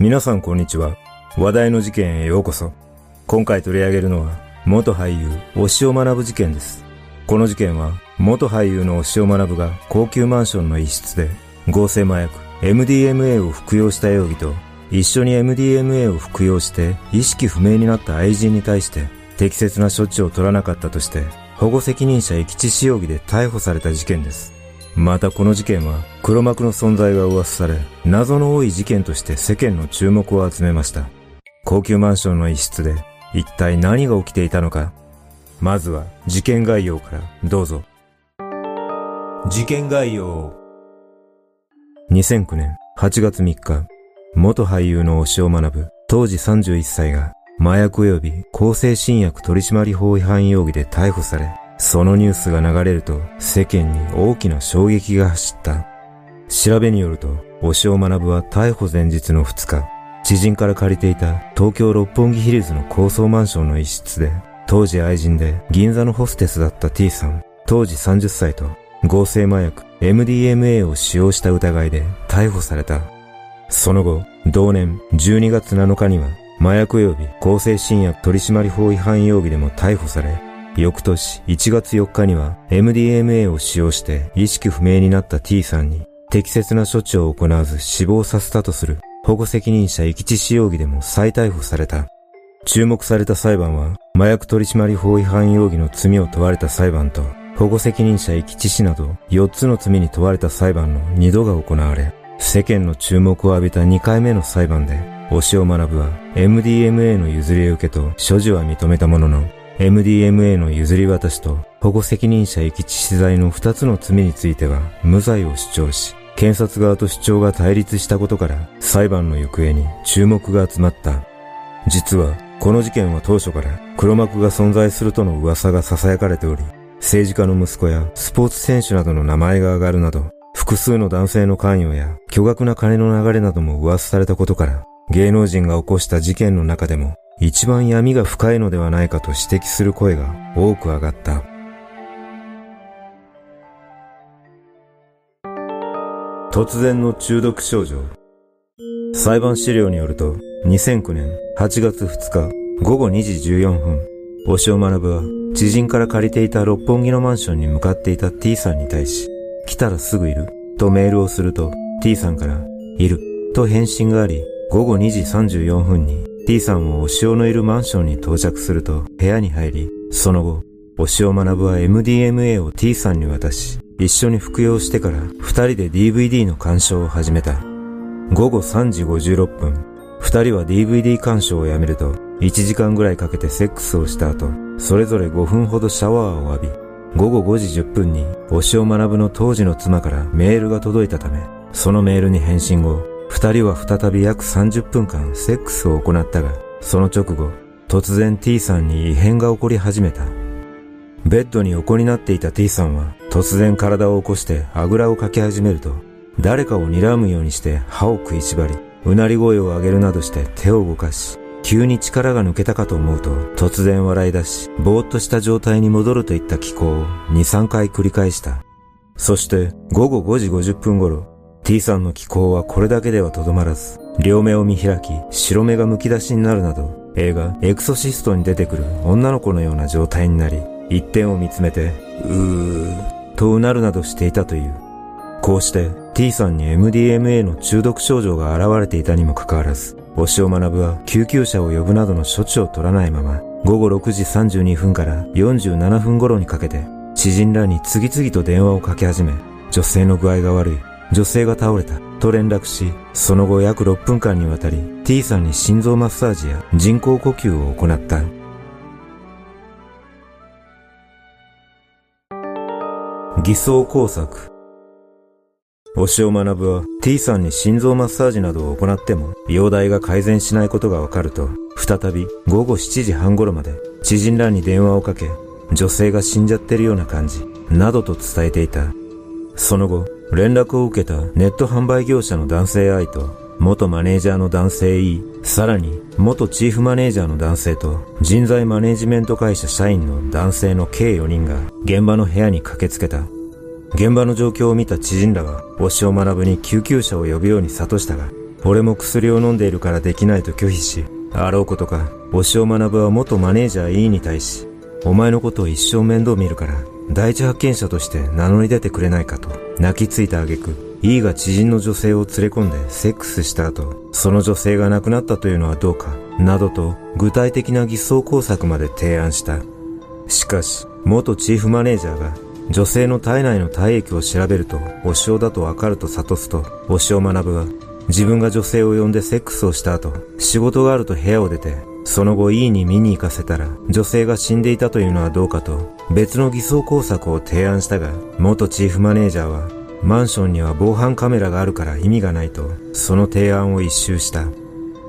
皆さんこんにちは。話題の事件へようこそ。今回取り上げるのは、元俳優、押尾学事件です。この事件は、元俳優の押尾学が高級マンションの一室で、合成麻薬、MDMA を服用した容疑と、一緒に MDMA を服用して意識不明になった愛人に対して適切な処置を取らなかったとして保護責任者遺棄致死容疑で逮捕された事件です。またこの事件は黒幕の存在が噂され、謎の多い事件として世間の注目を集めました。高級マンションの一室で一体何が起きていたのか。まずは事件概要からどうぞ。事件概要。2009年8月3日、元俳優の押尾学、当時31歳が麻薬及び向精神薬取締法違反容疑で逮捕され、そのニュースが流れると世間に大きな衝撃が走った。調べによると、押尾学は逮捕前日の2日、知人から借りていた東京六本木ヒルズの高層マンションの一室で、当時愛人で銀座のホステスだった T さん、当時30歳と合成麻薬 MDMA を使用した疑いで逮捕された。その後、同年12月7日には麻薬及び向精神薬取締法違反容疑でも逮捕され、翌年1月4日には MDMA を使用して意識不明になった T さんに適切な処置を行わず死亡させたとする保護責任者遺棄致死容疑でも再逮捕された。注目された裁判は麻薬取締法違反容疑の罪を問われた裁判と保護責任者遺棄致死など4つの罪に問われた裁判の2度が行われ、世間の注目を浴びた2回目の裁判で、押尾学は MDMA の譲り受けと所持は認めたものの、MDMA の譲り渡しと保護責任者遺棄致死罪の2つの罪については無罪を主張し、検察側と主張が対立したことから裁判の行方に注目が集まった。実はこの事件は当初から黒幕が存在するとの噂が囁かれており、政治家の息子やスポーツ選手などの名前が挙がるなど、複数の男性の関与や巨額な金の流れなども噂されたことから、芸能人が起こした事件の中でも一番闇が深いのではないかと指摘する声が多く上がった。突然の中毒症状。裁判資料によると、2009年8月2日午後2時14分、押尾学は知人から借りていた六本木のマンションに向かっていた T さんに対し、来たらすぐいるとメールをすると T さんから、いると返信があり、午後2時34分に T さんをお塩のいるマンションに到着すると部屋に入り、その後、お塩学は MDMA を T さんに渡し、一緒に服用してから二人で DVD の鑑賞を始めた。午後3時56分、二人は DVD 鑑賞をやめると、1時間ぐらいかけてセックスをした後、それぞれ5分ほどシャワーを浴び、午後5時10分に、お塩学の当時の妻からメールが届いたため、そのメールに返信後、二人は再び約30分間セックスを行ったが、その直後、突然 T さんに異変が起こり始めた。ベッドに横になっていた T さんは突然体を起こしてあぐらをかき始めると、誰かを睨むようにして歯を食いしばり、うなり声を上げるなどして手を動かし、急に力が抜けたかと思うと突然笑い出し、ぼーっとした状態に戻るといった気候を2、3回繰り返した。そして午後5時50分頃、T さんの気候はこれだけではとどまらず、両目を見開き、白目が剥き出しになるなど、映画エクソシストに出てくる女の子のような状態になり、一点を見つめて、うー、とうなるなどしていたという。こうして T さんに MDMA の中毒症状が現れていたにもかかわらず、押尾学は救急車を呼ぶなどの処置を取らないまま、午後6時32分から47分頃にかけて、知人らに次々と電話をかけ始め、女性の具合が悪い、女性が倒れたと連絡し、その後約6分間にわたり T さんに心臓マッサージや人工呼吸を行った。偽装工作。押尾学は T さんに心臓マッサージなどを行っても容体が改善しないことがわかると、再び午後7時半頃まで知人らに電話をかけ、女性が死んじゃってるような感じ、などと伝えていた。その後、連絡を受けたネット販売業者の男性 I と、元マネージャーの男性 E、さらに元チーフマネージャーの男性と人材マネジメント会社社員の男性の計4人が現場の部屋に駆けつけた。現場の状況を見た知人らは、押尾学ぶに救急車を呼ぶように諭したが、俺も薬を飲んでいるからできないと拒否し、あろうことか、押尾学ぶは元マネージャー E に対し、お前のことを一生面倒見るから、第一発見者として名乗り出てくれないかと、泣きついた挙句、E が知人の女性を連れ込んでセックスした後、その女性が亡くなったというのはどうか、などと具体的な偽装工作まで提案した。しかし、元チーフマネージャーが女性の体内の体液を調べると、お塩だとわかると悟すと、お塩学ぶは自分が女性を呼んでセックスをした後、仕事があると部屋を出て、その後 E に見に行かせたら、女性が死んでいたというのはどうかと、別の偽装工作を提案したが、元チーフマネージャーは、マンションには防犯カメラがあるから意味がないと、その提案を一周した。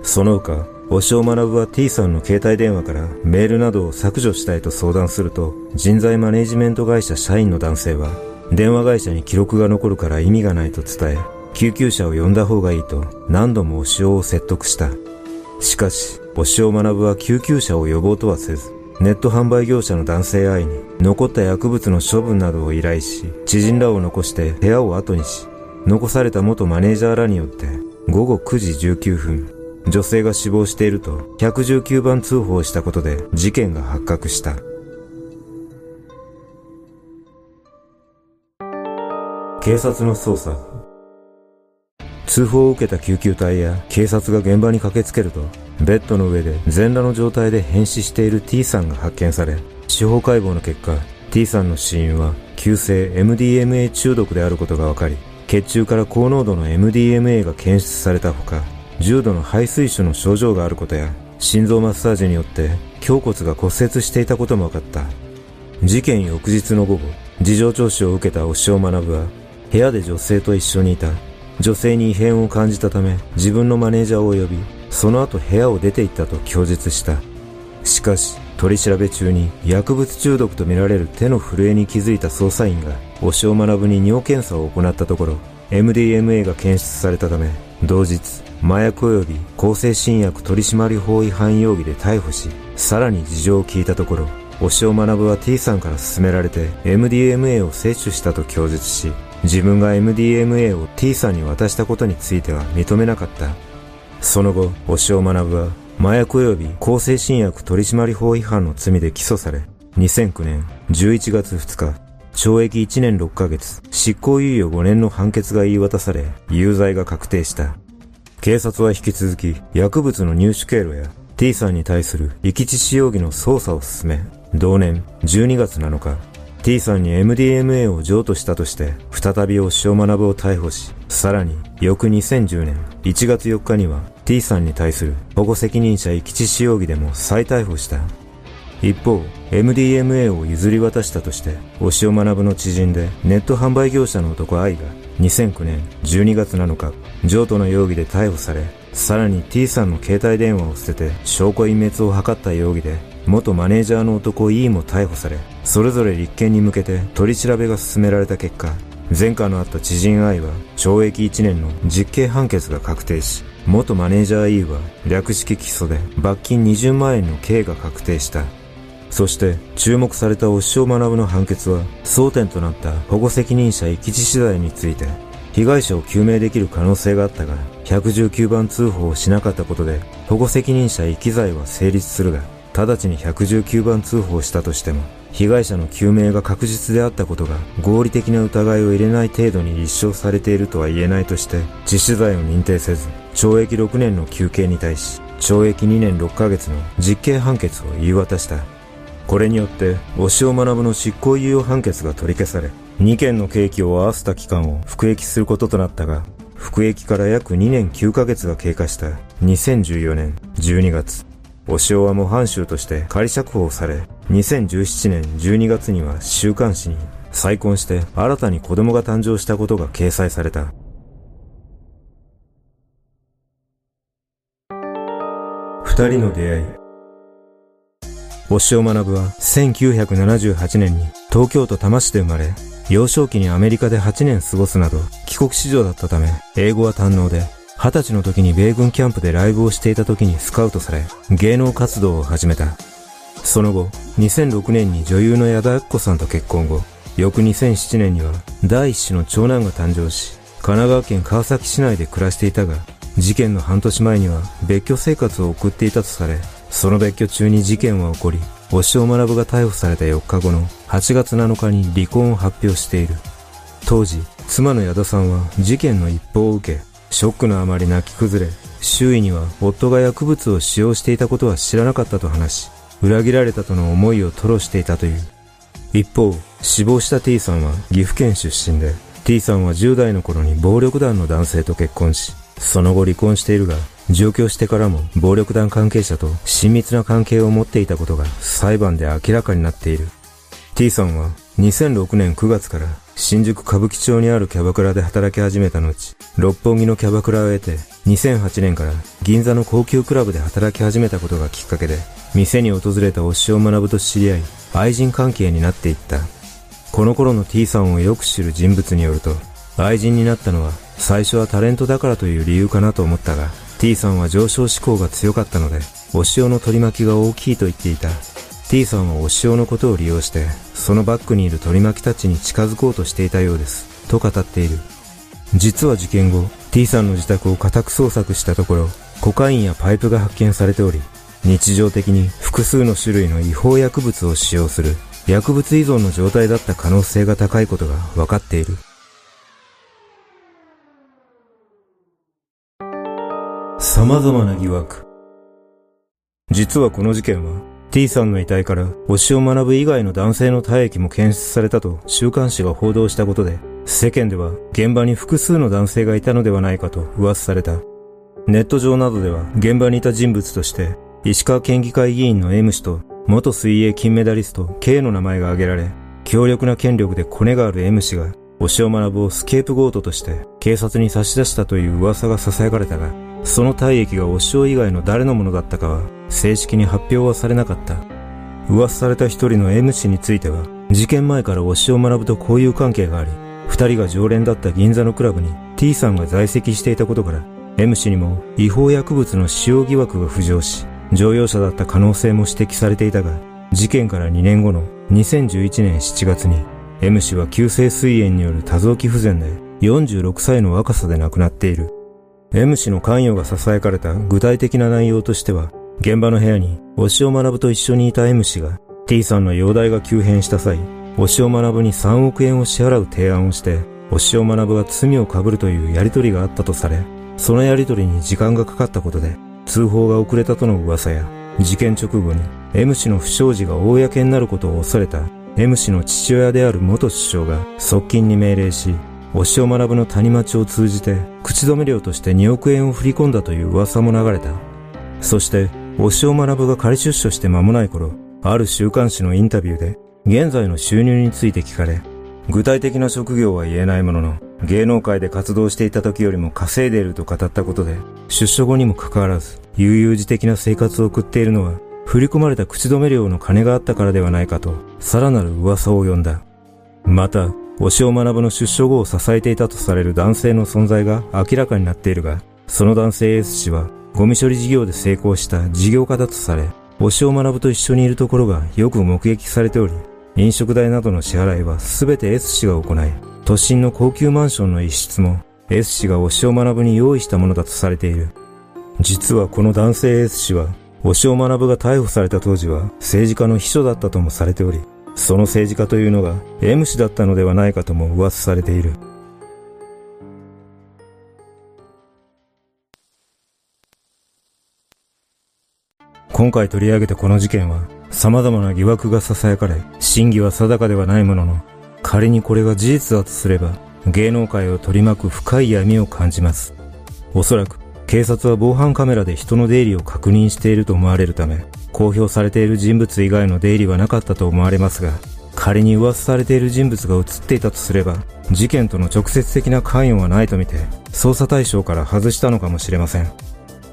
その他、お塩学は T さんの携帯電話からメールなどを削除したいと相談すると、人材マネジメント会社社員の男性は、電話会社に記録が残るから意味がないと伝え、救急車を呼んだ方がいいと何度もお塩を説得した。しかし、お塩学は救急車を呼ぼうとはせず、ネット販売業者の男性愛に残った薬物の処分などを依頼し、知人らを残して部屋を後にし、残された元マネージャーらによって午後9時19分、女性が死亡していると119番通報したことで事件が発覚した。警察の捜査通報を受けた救急隊や警察が現場に駆けつけると、ベッドの上で全裸の状態で変死している T さんが発見され、司法解剖の結果、T さんの死因は急性 MDMA 中毒であることが分かり、血中から高濃度の MDMA が検出されたほか、重度の肺水腫の症状があることや、心臓マッサージによって胸骨が骨折していたことも分かった。事件翌日の午後、事情聴取を受けた押尾学は、部屋で女性と一緒にいた女性に異変を感じたため自分のマネージャーを呼びその後部屋を出て行ったと供述したしかし取り調べ中に薬物中毒とみられる手の震えに気づいた捜査員が押尾学に尿検査を行ったところ MDMA が検出されたため同日麻薬及び向精神薬取締法違反容疑で逮捕しさらに事情を聞いたところ押尾学は T さんから勧められて MDMA を摂取したと供述し自分が MDMA を T さんに渡したことについては認めなかった。その後、押尾学は麻薬及び向精神薬取締法違反の罪で起訴され、2009年11月2日、懲役1年6ヶ月、執行猶予5年の判決が言い渡され、有罪が確定した。警察は引き続き、薬物の入手経路や T さんに対する遺棄致死容疑の捜査を進め、同年12月7日、T さんに MDMA を譲渡したとして、再び押尾学を逮捕し、さらに、翌2010年1月4日には T さんに対する保護責任者遺棄致死容疑でも再逮捕した。一方、MDMA を譲り渡したとして、押尾学の知人でネット販売業者の男愛が2009年12月7日、譲渡の容疑で逮捕され、さらに T さんの携帯電話を捨てて証拠隠滅を図った容疑で、元マネージャーの男 E も逮捕され、それぞれ立件に向けて取り調べが進められた結果、前科のあった知人 I は懲役1年の実刑判決が確定し、元マネージャー E は略式起訴で罰金20万円の刑が確定した。そして注目された押尾学の判決は争点となった保護責任者遺棄致死罪について被害者を救命できる可能性があったが119番通報をしなかったことで保護責任者遺棄罪は成立するが直ちに119番通報したとしても被害者の救命が確実であったことが合理的な疑いを入れない程度に立証されているとは言えないとして致死罪を認定せず懲役6年の求刑に対し懲役2年6ヶ月の実刑判決を言い渡した。これによって押尾学の執行猶予判決が取り消され2件の刑期を合わせた期間を服役することとなったが服役から約2年9ヶ月が経過した。2014年12月。押尾は模範囚として仮釈放され、2017年12月には週刊誌に再婚して新たに子供が誕生したことが掲載された。二人の出会い。押尾学は1978年に東京都多摩市で生まれ、幼少期にアメリカで8年過ごすなど帰国子女だったため英語は堪能で二十歳の時に米軍キャンプでライブをしていた時にスカウトされ、芸能活動を始めた。その後、2006年に女優の矢田亜子さんと結婚後、翌2007年には第一子の長男が誕生し、神奈川県川崎市内で暮らしていたが、事件の半年前には別居生活を送っていたとされ、その別居中に事件は起こり、押尾学が逮捕された4日後の8月7日に離婚を発表している。当時、妻の矢田さんは事件の一報を受け、ショックのあまり泣き崩れ、周囲には夫が薬物を使用していたことは知らなかったと話し、裏切られたとの思いを吐露していたという。一方、死亡した T さんは岐阜県出身で、T さんは10代の頃に暴力団の男性と結婚し、その後離婚しているが、上京してからも暴力団関係者と親密な関係を持っていたことが裁判で明らかになっている。T さんは2006年9月から新宿歌舞伎町にあるキャバクラで働き始めた後、六本木のキャバクラを得て、2008年から銀座の高級クラブで働き始めたことがきっかけで、店に訪れた推しを学と知り合い、愛人関係になっていった。この頃の T さんをよく知る人物によると、愛人になったのは最初はタレントだからという理由かなと思ったが、T さんは上昇志向が強かったので、推しの取り巻きが大きいと言っていた。T さんは推しのことを利用して、そのバックにいる取り巻きたちに近づこうとしていたようです。と語っている。実は事件後、T さんの自宅を家宅捜索したところ、コカインやパイプが発見されており、日常的に複数の種類の違法薬物を使用する薬物依存の状態だった可能性が高いことが分かっている。様々な疑惑。実はこの事件は T さんの遺体から推しを学ぶ以外の男性の体液も検出されたと週刊誌が報道したことで、世間では現場に複数の男性がいたのではないかと噂された。ネット上などでは現場にいた人物として、石川県議会議員の M 氏と元水泳金メダリスト K の名前が挙げられ、強力な権力でコネがある M 氏が、推しを学ぶをスケープゴートとして警察に差し出したという噂が囁かれたが、その体液が推しを以外の誰のものだったかは正式に発表はされなかった。噂された一人の M 氏については、事件前から推しを学ぶと交友関係があり、二人が常連だった銀座のクラブに T さんが在籍していたことから、M 氏にも違法薬物の使用疑惑が浮上し、乗用車だった可能性も指摘されていたが、事件から2年後の2011年7月に、M 氏は急性膵炎による多臓器不全で46歳の若さで亡くなっている。M 氏の関与が囁かれた具体的な内容としては、現場の部屋に、推しを学と一緒にいた M 氏が、T さんの容体が急変した際、推しを学に3億円を支払う提案をして、推しを学が罪を被るというやりとりがあったとされ、そのやりとりに時間がかかったことで、通報が遅れたとの噂や、事件直後に M 氏の不祥事が公になることを恐れた M 氏の父親である元首相が側近に命令し、推しを学の谷町を通じて口止め料として2億円を振り込んだという噂も流れた。そして、推しを学が仮出所して間もない頃、ある週刊誌のインタビューで、現在の収入について聞かれ、具体的な職業は言えないものの、芸能界で活動していた時よりも稼いでいると語ったことで、出所後にもかかわらず、悠々自適な生活を送っているのは、振り込まれた口止め料の金があったからではないかと、さらなる噂を呼んだ。また、押尾学の出所後を支えていたとされる男性の存在が明らかになっているが、その男性 S 氏は、ゴミ処理事業で成功した事業家だとされ、押尾学と一緒にいるところがよく目撃されており、飲食代などの支払いは全て S 氏が行い、都心の高級マンションの一室も S 氏が押尾学に用意したものだとされている。実はこの男性 S 氏は、押尾学が逮捕された当時は政治家の秘書だったともされており、その政治家というのが M 氏だったのではないかとも噂されている。今回取り上げたこの事件は様々な疑惑が囁かれ、真偽は定かではないものの、仮にこれが事実だとすれば、芸能界を取り巻く深い闇を感じます。おそらく、警察は防犯カメラで人の出入りを確認していると思われるため、公表されている人物以外の出入りはなかったと思われますが、仮に噂されている人物が映っていたとすれば、事件との直接的な関与はないとみて、捜査対象から外したのかもしれません。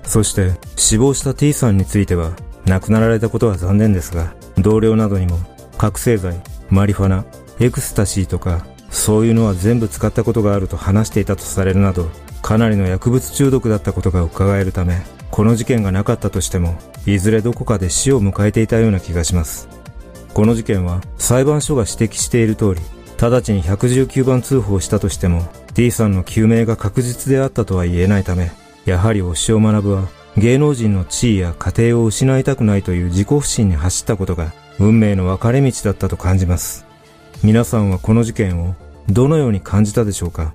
そして、死亡した T さんについては、亡くなられたことは残念ですが、同僚などにも、覚醒剤、マリファナ、エクスタシーとか、そういうのは全部使ったことがあると話していたとされるなど、かなりの薬物中毒だったことが伺えるため、この事件がなかったとしても、いずれどこかで死を迎えていたような気がします。この事件は裁判所が指摘している通り、直ちに119番通報したとしても、D さんの救命が確実であったとは言えないため、やはり押尾学は芸能人の地位や家庭を失いたくないという自己不信に走ったことが運命の分かれ道だったと感じます。皆さんはこの事件をどのように感じたでしょうか？